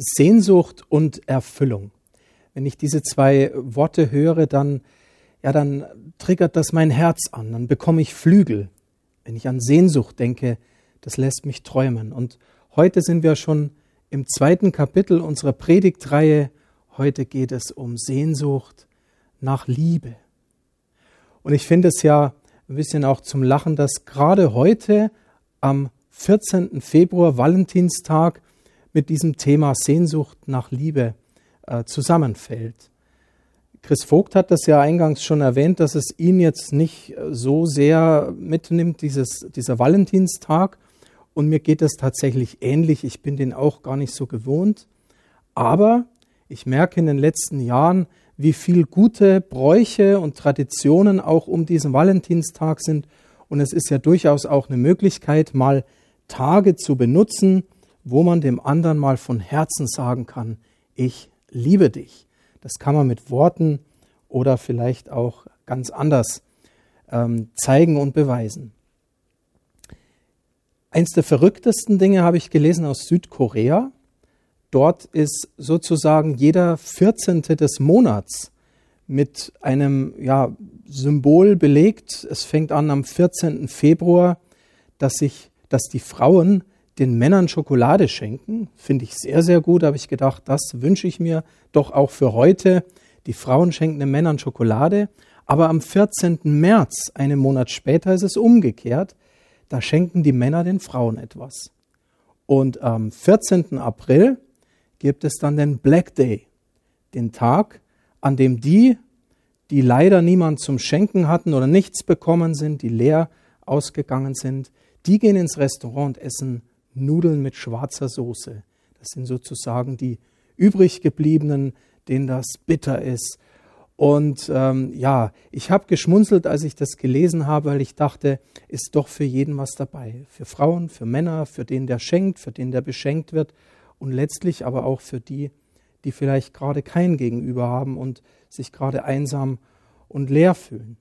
Sehnsucht und Erfüllung. Wenn ich diese zwei Worte höre, dann, ja, dann triggert das mein Herz an, dann bekomme ich Flügel. Wenn ich an Sehnsucht denke, das lässt mich träumen. Und heute sind wir schon im zweiten Kapitel unserer Predigtreihe. Heute geht es um Sehnsucht nach Liebe. Und ich finde es ja ein bisschen auch zum Lachen, dass gerade heute am 14. Februar, Valentinstag, mit diesem Thema Sehnsucht nach Liebe äh, zusammenfällt. Chris Vogt hat das ja eingangs schon erwähnt, dass es ihn jetzt nicht äh, so sehr mitnimmt, dieses, dieser Valentinstag. Und mir geht es tatsächlich ähnlich. Ich bin den auch gar nicht so gewohnt. Aber ich merke in den letzten Jahren, wie viel gute Bräuche und Traditionen auch um diesen Valentinstag sind. Und es ist ja durchaus auch eine Möglichkeit, mal Tage zu benutzen, wo man dem anderen mal von Herzen sagen kann, ich liebe dich. Das kann man mit Worten oder vielleicht auch ganz anders ähm, zeigen und beweisen. Eins der verrücktesten Dinge habe ich gelesen aus Südkorea. Dort ist sozusagen jeder 14. des Monats mit einem ja, Symbol belegt. Es fängt an am 14. Februar, dass sich, dass die Frauen den Männern Schokolade schenken. Finde ich sehr, sehr gut. Habe ich gedacht, das wünsche ich mir doch auch für heute. Die Frauen schenken den Männern Schokolade. Aber am 14. März, einen Monat später, ist es umgekehrt. Da schenken die Männer den Frauen etwas. Und am 14. April gibt es dann den Black Day, den Tag, an dem die, die leider niemand zum Schenken hatten oder nichts bekommen sind, die leer ausgegangen sind, die gehen ins Restaurant und essen Nudeln mit schwarzer Soße. Das sind sozusagen die übrig gebliebenen, denen das bitter ist. Und ähm, ja, ich habe geschmunzelt, als ich das gelesen habe, weil ich dachte, ist doch für jeden was dabei. Für Frauen, für Männer, für den, der schenkt, für den, der beschenkt wird und letztlich aber auch für die, die vielleicht gerade kein Gegenüber haben und sich gerade einsam und leer fühlen.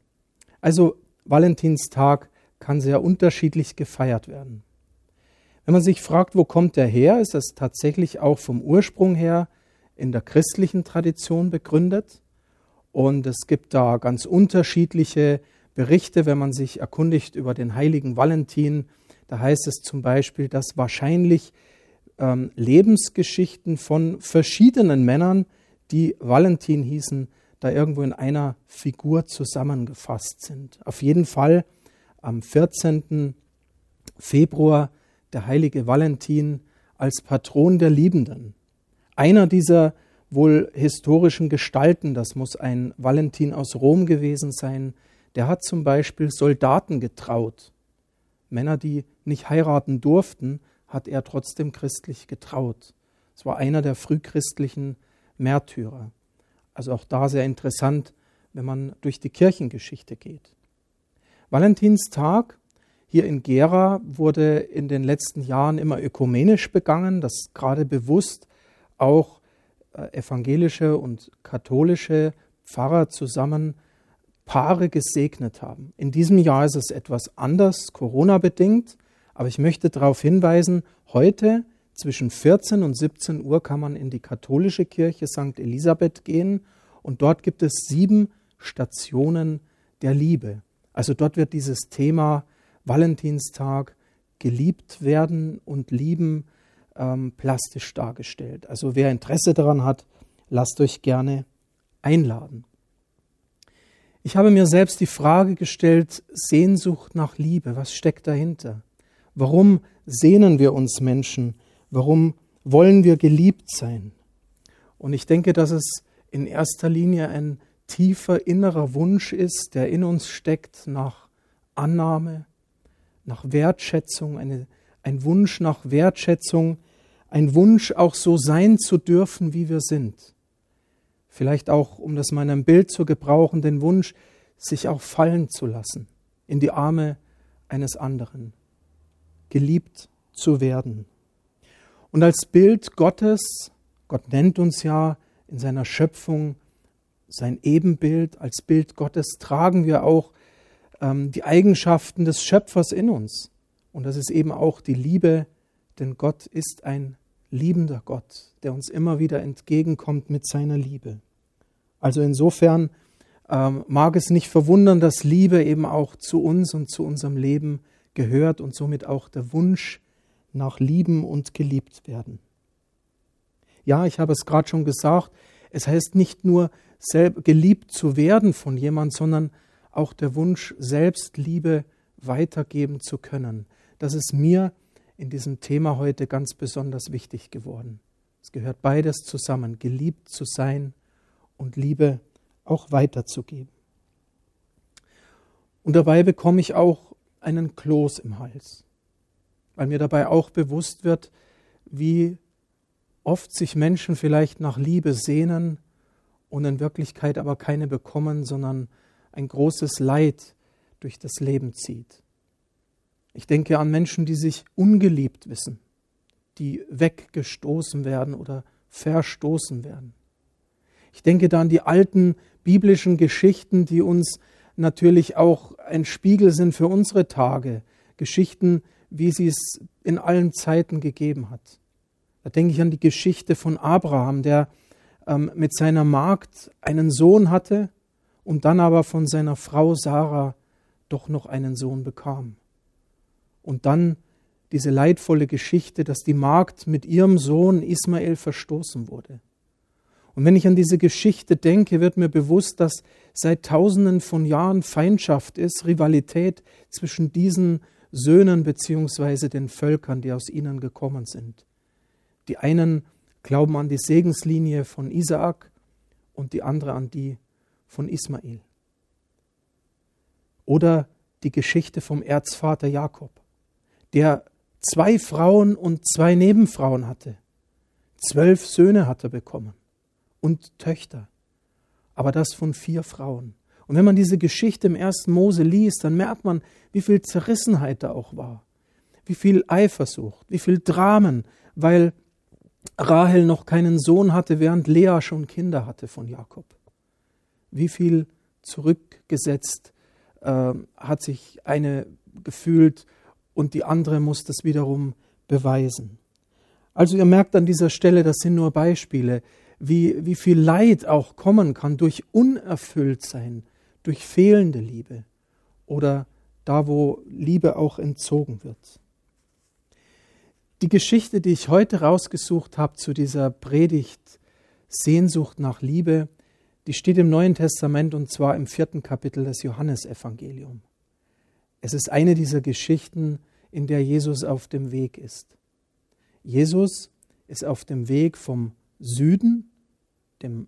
Also Valentinstag kann sehr unterschiedlich gefeiert werden. Wenn man sich fragt, wo kommt der her, ist das tatsächlich auch vom Ursprung her in der christlichen Tradition begründet. Und es gibt da ganz unterschiedliche Berichte, wenn man sich erkundigt über den heiligen Valentin. Da heißt es zum Beispiel, dass wahrscheinlich ähm, Lebensgeschichten von verschiedenen Männern, die Valentin hießen, da irgendwo in einer Figur zusammengefasst sind. Auf jeden Fall am 14. Februar der heilige Valentin als Patron der Liebenden. Einer dieser wohl historischen Gestalten, das muss ein Valentin aus Rom gewesen sein, der hat zum Beispiel Soldaten getraut. Männer, die nicht heiraten durften, hat er trotzdem christlich getraut. Es war einer der frühchristlichen Märtyrer. Also auch da sehr interessant, wenn man durch die Kirchengeschichte geht. Valentinstag hier in Gera wurde in den letzten Jahren immer ökumenisch begangen, dass gerade bewusst auch äh, evangelische und katholische Pfarrer zusammen Paare gesegnet haben. In diesem Jahr ist es etwas anders, Corona bedingt. Aber ich möchte darauf hinweisen, heute zwischen 14 und 17 Uhr kann man in die katholische Kirche St. Elisabeth gehen und dort gibt es sieben Stationen der Liebe. Also dort wird dieses Thema Valentinstag geliebt werden und lieben ähm, plastisch dargestellt. Also wer Interesse daran hat, lasst euch gerne einladen. Ich habe mir selbst die Frage gestellt, Sehnsucht nach Liebe, was steckt dahinter? Warum sehnen wir uns Menschen? Warum wollen wir geliebt sein? Und ich denke, dass es in erster Linie ein tiefer innerer Wunsch ist, der in uns steckt nach Annahme, nach Wertschätzung, eine, ein Wunsch nach Wertschätzung, ein Wunsch auch so sein zu dürfen, wie wir sind. Vielleicht auch, um das mal in einem Bild zu gebrauchen, den Wunsch, sich auch fallen zu lassen in die Arme eines anderen geliebt zu werden. Und als Bild Gottes, Gott nennt uns ja in seiner Schöpfung sein Ebenbild, als Bild Gottes tragen wir auch ähm, die Eigenschaften des Schöpfers in uns. Und das ist eben auch die Liebe, denn Gott ist ein liebender Gott, der uns immer wieder entgegenkommt mit seiner Liebe. Also insofern ähm, mag es nicht verwundern, dass Liebe eben auch zu uns und zu unserem Leben gehört und somit auch der Wunsch nach Lieben und geliebt werden. Ja, ich habe es gerade schon gesagt, es heißt nicht nur geliebt zu werden von jemand, sondern auch der Wunsch, selbst Liebe weitergeben zu können. Das ist mir in diesem Thema heute ganz besonders wichtig geworden. Es gehört beides zusammen, geliebt zu sein und Liebe auch weiterzugeben. Und dabei bekomme ich auch einen Kloß im Hals, weil mir dabei auch bewusst wird, wie oft sich Menschen vielleicht nach Liebe sehnen und in Wirklichkeit aber keine bekommen, sondern ein großes Leid durch das Leben zieht. Ich denke an Menschen, die sich ungeliebt wissen, die weggestoßen werden oder verstoßen werden. Ich denke da an die alten biblischen Geschichten, die uns natürlich auch ein Spiegel sind für unsere Tage. Geschichten, wie sie es in allen Zeiten gegeben hat. Da denke ich an die Geschichte von Abraham, der ähm, mit seiner Magd einen Sohn hatte und dann aber von seiner Frau Sarah doch noch einen Sohn bekam. Und dann diese leidvolle Geschichte, dass die Magd mit ihrem Sohn Ismael verstoßen wurde. Und wenn ich an diese Geschichte denke, wird mir bewusst, dass seit tausenden von Jahren Feindschaft ist, Rivalität zwischen diesen Söhnen beziehungsweise den Völkern, die aus ihnen gekommen sind. Die einen glauben an die Segenslinie von Isaak und die andere an die von Ismael. Oder die Geschichte vom Erzvater Jakob, der zwei Frauen und zwei Nebenfrauen hatte. Zwölf Söhne hat er bekommen und Töchter, aber das von vier Frauen. Und wenn man diese Geschichte im ersten Mose liest, dann merkt man, wie viel Zerrissenheit da auch war, wie viel Eifersucht, wie viel Dramen, weil Rahel noch keinen Sohn hatte, während Lea schon Kinder hatte von Jakob. Wie viel zurückgesetzt äh, hat sich eine gefühlt und die andere muss das wiederum beweisen. Also ihr merkt an dieser Stelle, das sind nur Beispiele wie, wie viel Leid auch kommen kann durch Unerfülltsein, durch fehlende Liebe oder da, wo Liebe auch entzogen wird. Die Geschichte, die ich heute rausgesucht habe zu dieser Predigt Sehnsucht nach Liebe, die steht im Neuen Testament und zwar im vierten Kapitel des Johannesevangeliums. Es ist eine dieser Geschichten, in der Jesus auf dem Weg ist. Jesus ist auf dem Weg vom Süden, dem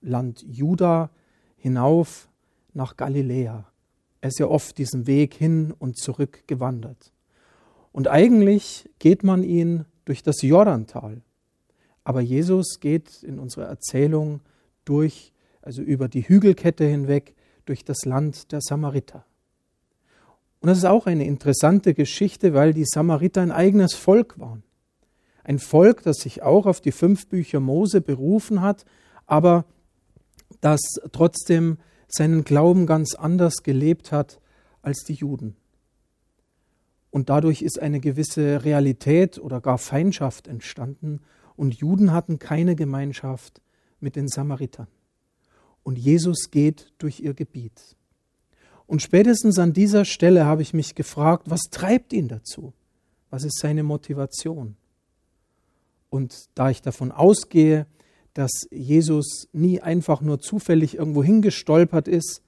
Land Juda, hinauf nach Galiläa. Er ist ja oft diesen Weg hin und zurück gewandert. Und eigentlich geht man ihn durch das Jordantal. Aber Jesus geht in unserer Erzählung durch, also über die Hügelkette hinweg, durch das Land der Samariter. Und das ist auch eine interessante Geschichte, weil die Samariter ein eigenes Volk waren. Ein Volk, das sich auch auf die fünf Bücher Mose berufen hat, aber das trotzdem seinen Glauben ganz anders gelebt hat als die Juden. Und dadurch ist eine gewisse Realität oder gar Feindschaft entstanden und Juden hatten keine Gemeinschaft mit den Samaritern. Und Jesus geht durch ihr Gebiet. Und spätestens an dieser Stelle habe ich mich gefragt, was treibt ihn dazu? Was ist seine Motivation? Und da ich davon ausgehe, dass Jesus nie einfach nur zufällig irgendwo hingestolpert ist,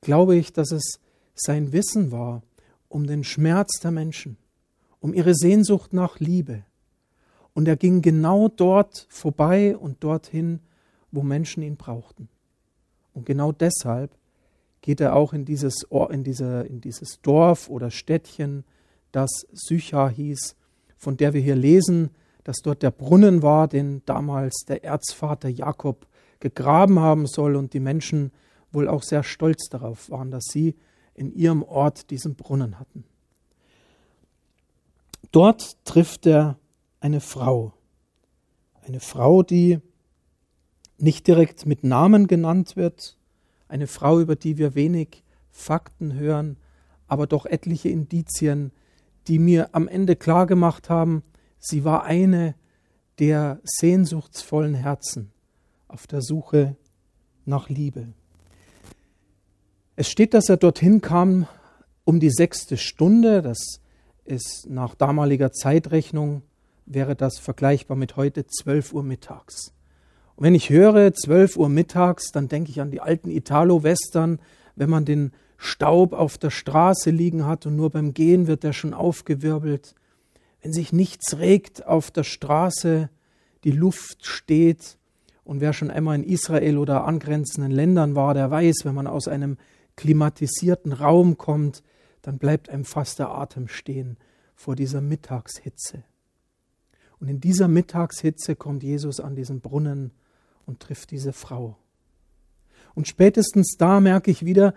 glaube ich, dass es sein Wissen war um den Schmerz der Menschen, um ihre Sehnsucht nach Liebe. Und er ging genau dort vorbei und dorthin, wo Menschen ihn brauchten. Und genau deshalb geht er auch in dieses, in diese, in dieses Dorf oder Städtchen, das Sychar hieß, von der wir hier lesen, dass dort der Brunnen war, den damals der Erzvater Jakob gegraben haben soll und die Menschen wohl auch sehr stolz darauf waren, dass sie in ihrem Ort diesen Brunnen hatten. Dort trifft er eine Frau, eine Frau, die nicht direkt mit Namen genannt wird, eine Frau, über die wir wenig Fakten hören, aber doch etliche Indizien, die mir am Ende klar gemacht haben, Sie war eine, der sehnsuchtsvollen Herzen auf der Suche nach Liebe. Es steht, dass er dorthin kam um die sechste Stunde. Das ist nach damaliger Zeitrechnung, wäre das vergleichbar mit heute 12 Uhr mittags. Und wenn ich höre 12 Uhr mittags, dann denke ich an die alten Italo-Western, wenn man den Staub auf der Straße liegen hat und nur beim Gehen wird er schon aufgewirbelt. Wenn sich nichts regt auf der Straße, die Luft steht. Und wer schon einmal in Israel oder angrenzenden Ländern war, der weiß, wenn man aus einem klimatisierten Raum kommt, dann bleibt einem fast der Atem stehen vor dieser Mittagshitze. Und in dieser Mittagshitze kommt Jesus an diesen Brunnen und trifft diese Frau. Und spätestens da merke ich wieder,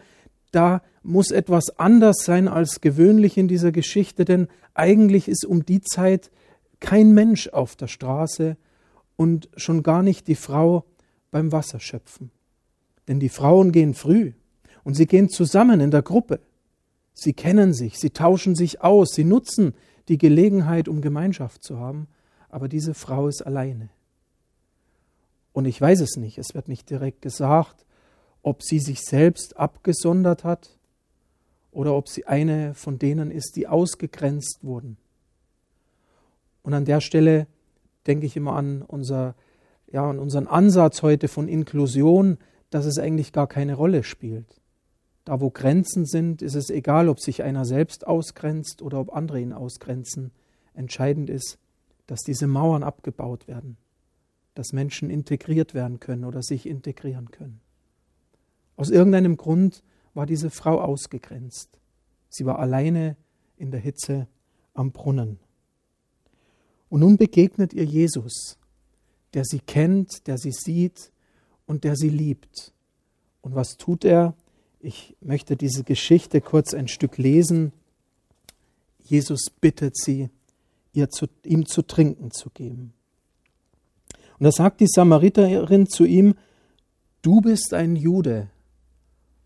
da muss etwas anders sein als gewöhnlich in dieser Geschichte, denn eigentlich ist um die Zeit kein Mensch auf der Straße und schon gar nicht die Frau beim Wasserschöpfen. Denn die Frauen gehen früh und sie gehen zusammen in der Gruppe. Sie kennen sich, sie tauschen sich aus, sie nutzen die Gelegenheit, um Gemeinschaft zu haben, aber diese Frau ist alleine. Und ich weiß es nicht, es wird nicht direkt gesagt, ob sie sich selbst abgesondert hat oder ob sie eine von denen ist, die ausgegrenzt wurden. Und an der Stelle denke ich immer an, unser, ja, an unseren Ansatz heute von Inklusion, dass es eigentlich gar keine Rolle spielt. Da, wo Grenzen sind, ist es egal, ob sich einer selbst ausgrenzt oder ob andere ihn ausgrenzen. Entscheidend ist, dass diese Mauern abgebaut werden dass Menschen integriert werden können oder sich integrieren können. Aus irgendeinem Grund war diese Frau ausgegrenzt. Sie war alleine in der Hitze am Brunnen. Und nun begegnet ihr Jesus, der sie kennt, der sie sieht und der sie liebt. Und was tut er? Ich möchte diese Geschichte kurz ein Stück lesen. Jesus bittet sie, ihr zu, ihm zu trinken zu geben. Und da sagt die Samariterin zu ihm, du bist ein Jude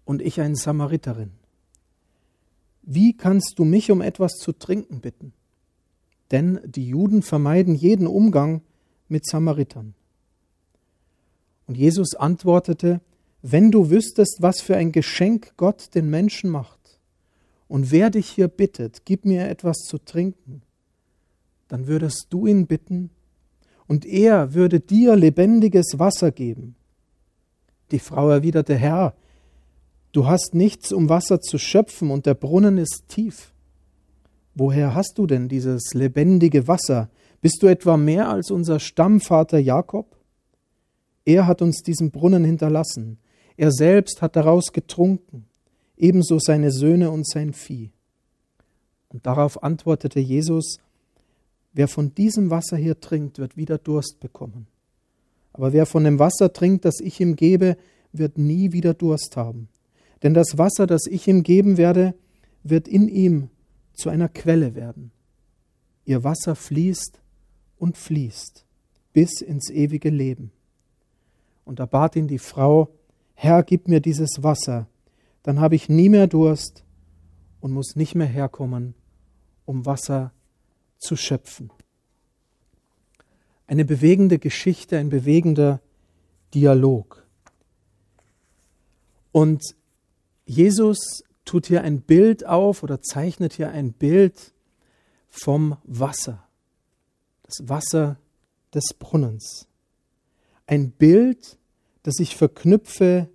und ich eine Samariterin. Wie kannst du mich um etwas zu trinken bitten? Denn die Juden vermeiden jeden Umgang mit Samaritern. Und Jesus antwortete, wenn du wüsstest, was für ein Geschenk Gott den Menschen macht, und wer dich hier bittet, gib mir etwas zu trinken, dann würdest du ihn bitten, und er würde dir lebendiges Wasser geben. Die Frau erwiderte, Herr, du hast nichts, um Wasser zu schöpfen, und der Brunnen ist tief. Woher hast du denn dieses lebendige Wasser? Bist du etwa mehr als unser Stammvater Jakob? Er hat uns diesen Brunnen hinterlassen, er selbst hat daraus getrunken, ebenso seine Söhne und sein Vieh. Und darauf antwortete Jesus, Wer von diesem Wasser hier trinkt, wird wieder Durst bekommen. Aber wer von dem Wasser trinkt, das ich ihm gebe, wird nie wieder Durst haben. Denn das Wasser, das ich ihm geben werde, wird in ihm zu einer Quelle werden. Ihr Wasser fließt und fließt bis ins ewige Leben. Und da bat ihn die Frau, Herr, gib mir dieses Wasser, dann habe ich nie mehr Durst und muss nicht mehr herkommen, um Wasser zu schöpfen. Eine bewegende Geschichte, ein bewegender Dialog. Und Jesus tut hier ein Bild auf oder zeichnet hier ein Bild vom Wasser, das Wasser des Brunnens. Ein Bild, das ich verknüpfe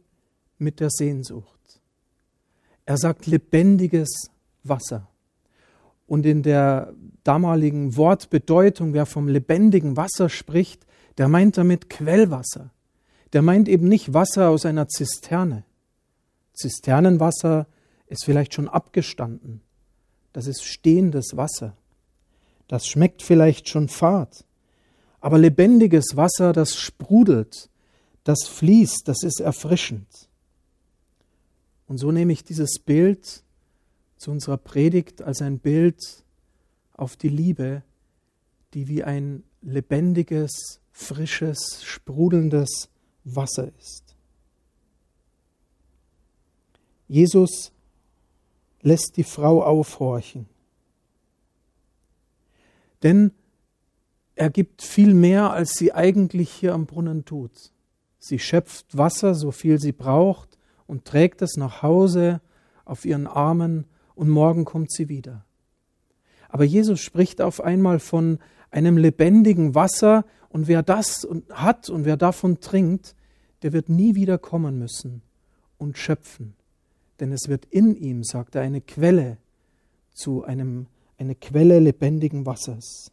mit der Sehnsucht. Er sagt lebendiges Wasser. Und in der damaligen Wortbedeutung, wer vom lebendigen Wasser spricht, der meint damit Quellwasser. Der meint eben nicht Wasser aus einer Zisterne. Zisternenwasser ist vielleicht schon abgestanden. Das ist stehendes Wasser. Das schmeckt vielleicht schon fad. Aber lebendiges Wasser, das sprudelt, das fließt, das ist erfrischend. Und so nehme ich dieses Bild zu unserer Predigt als ein Bild auf die Liebe, die wie ein lebendiges, frisches, sprudelndes Wasser ist. Jesus lässt die Frau aufhorchen. Denn er gibt viel mehr, als sie eigentlich hier am Brunnen tut. Sie schöpft Wasser, so viel sie braucht, und trägt es nach Hause auf ihren Armen, und morgen kommt sie wieder. Aber Jesus spricht auf einmal von einem lebendigen Wasser, und wer das hat und wer davon trinkt, der wird nie wieder kommen müssen und schöpfen. Denn es wird in ihm, sagt er, eine Quelle zu einem, eine Quelle lebendigen Wassers.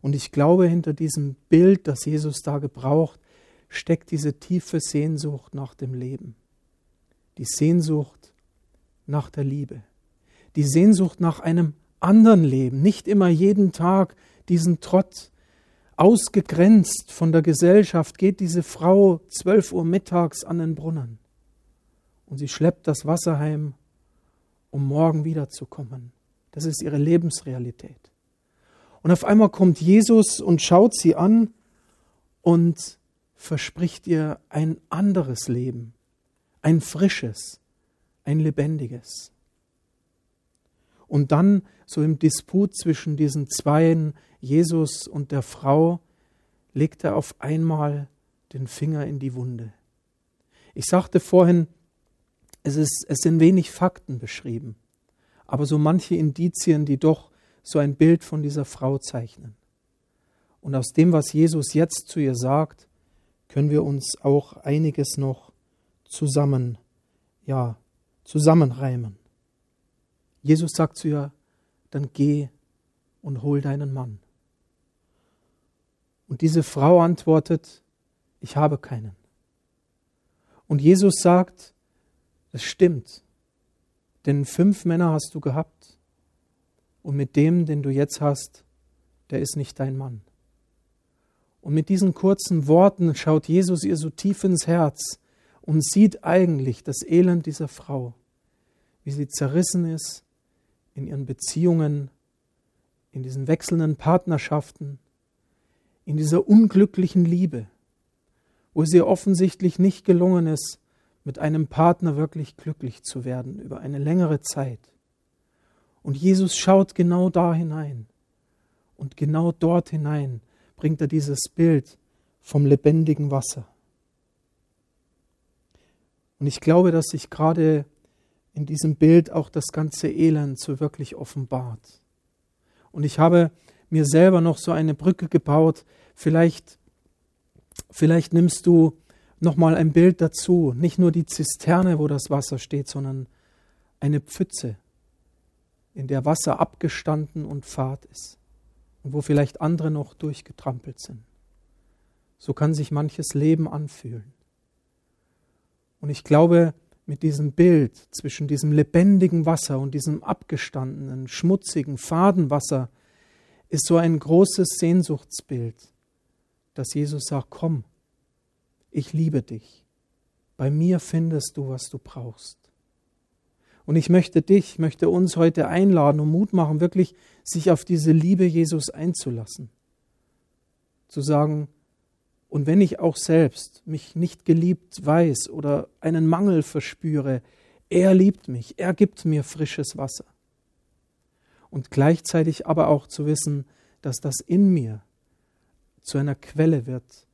Und ich glaube, hinter diesem Bild, das Jesus da gebraucht, steckt diese tiefe Sehnsucht nach dem Leben. Die Sehnsucht nach der Liebe. Die Sehnsucht nach einem anderen Leben. Nicht immer jeden Tag diesen Trott. Ausgegrenzt von der Gesellschaft geht diese Frau zwölf Uhr mittags an den Brunnen. Und sie schleppt das Wasser heim, um morgen wiederzukommen. Das ist ihre Lebensrealität. Und auf einmal kommt Jesus und schaut sie an und verspricht ihr ein anderes Leben, ein frisches, ein lebendiges. Und dann, so im Disput zwischen diesen Zweien, Jesus und der Frau, legt er auf einmal den Finger in die Wunde. Ich sagte vorhin, es, ist, es sind wenig Fakten beschrieben, aber so manche Indizien, die doch so ein Bild von dieser Frau zeichnen. Und aus dem, was Jesus jetzt zu ihr sagt, können wir uns auch einiges noch zusammen, ja, zusammenreimen. Jesus sagt zu ihr, dann geh und hol deinen Mann. Und diese Frau antwortet, ich habe keinen. Und Jesus sagt, es stimmt, denn fünf Männer hast du gehabt und mit dem, den du jetzt hast, der ist nicht dein Mann. Und mit diesen kurzen Worten schaut Jesus ihr so tief ins Herz und sieht eigentlich das Elend dieser Frau, wie sie zerrissen ist in ihren Beziehungen, in diesen wechselnden Partnerschaften, in dieser unglücklichen Liebe, wo es ihr offensichtlich nicht gelungen ist, mit einem Partner wirklich glücklich zu werden über eine längere Zeit. Und Jesus schaut genau da hinein. Und genau dort hinein bringt er dieses Bild vom lebendigen Wasser. Und ich glaube, dass sich gerade in diesem Bild auch das ganze Elend so wirklich offenbart. Und ich habe mir selber noch so eine Brücke gebaut. Vielleicht, vielleicht nimmst du noch mal ein Bild dazu. Nicht nur die Zisterne, wo das Wasser steht, sondern eine Pfütze, in der Wasser abgestanden und fad ist und wo vielleicht andere noch durchgetrampelt sind. So kann sich manches Leben anfühlen. Und ich glaube, mit diesem Bild zwischen diesem lebendigen Wasser und diesem abgestandenen, schmutzigen, faden Wasser ist so ein großes Sehnsuchtsbild, dass Jesus sagt, komm, ich liebe dich, bei mir findest du, was du brauchst. Und ich möchte dich, möchte uns heute einladen und Mut machen, wirklich sich auf diese Liebe Jesus einzulassen. Zu sagen, und wenn ich auch selbst mich nicht geliebt weiß oder einen Mangel verspüre, er liebt mich, er gibt mir frisches Wasser. Und gleichzeitig aber auch zu wissen, dass das in mir zu einer Quelle wird,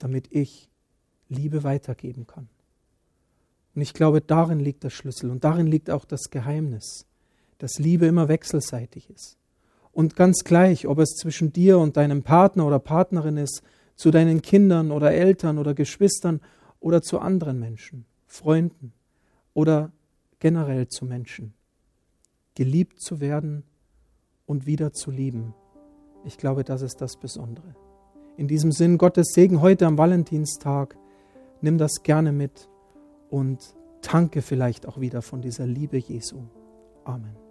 damit ich Liebe weitergeben kann. Und ich glaube, darin liegt der Schlüssel und darin liegt auch das Geheimnis, dass Liebe immer wechselseitig ist. Und ganz gleich, ob es zwischen dir und deinem Partner oder Partnerin ist, zu deinen Kindern oder Eltern oder Geschwistern oder zu anderen Menschen, Freunden oder generell zu Menschen. Geliebt zu werden und wieder zu lieben. Ich glaube, das ist das Besondere. In diesem Sinn, Gottes Segen heute am Valentinstag. Nimm das gerne mit und tanke vielleicht auch wieder von dieser Liebe Jesu. Amen.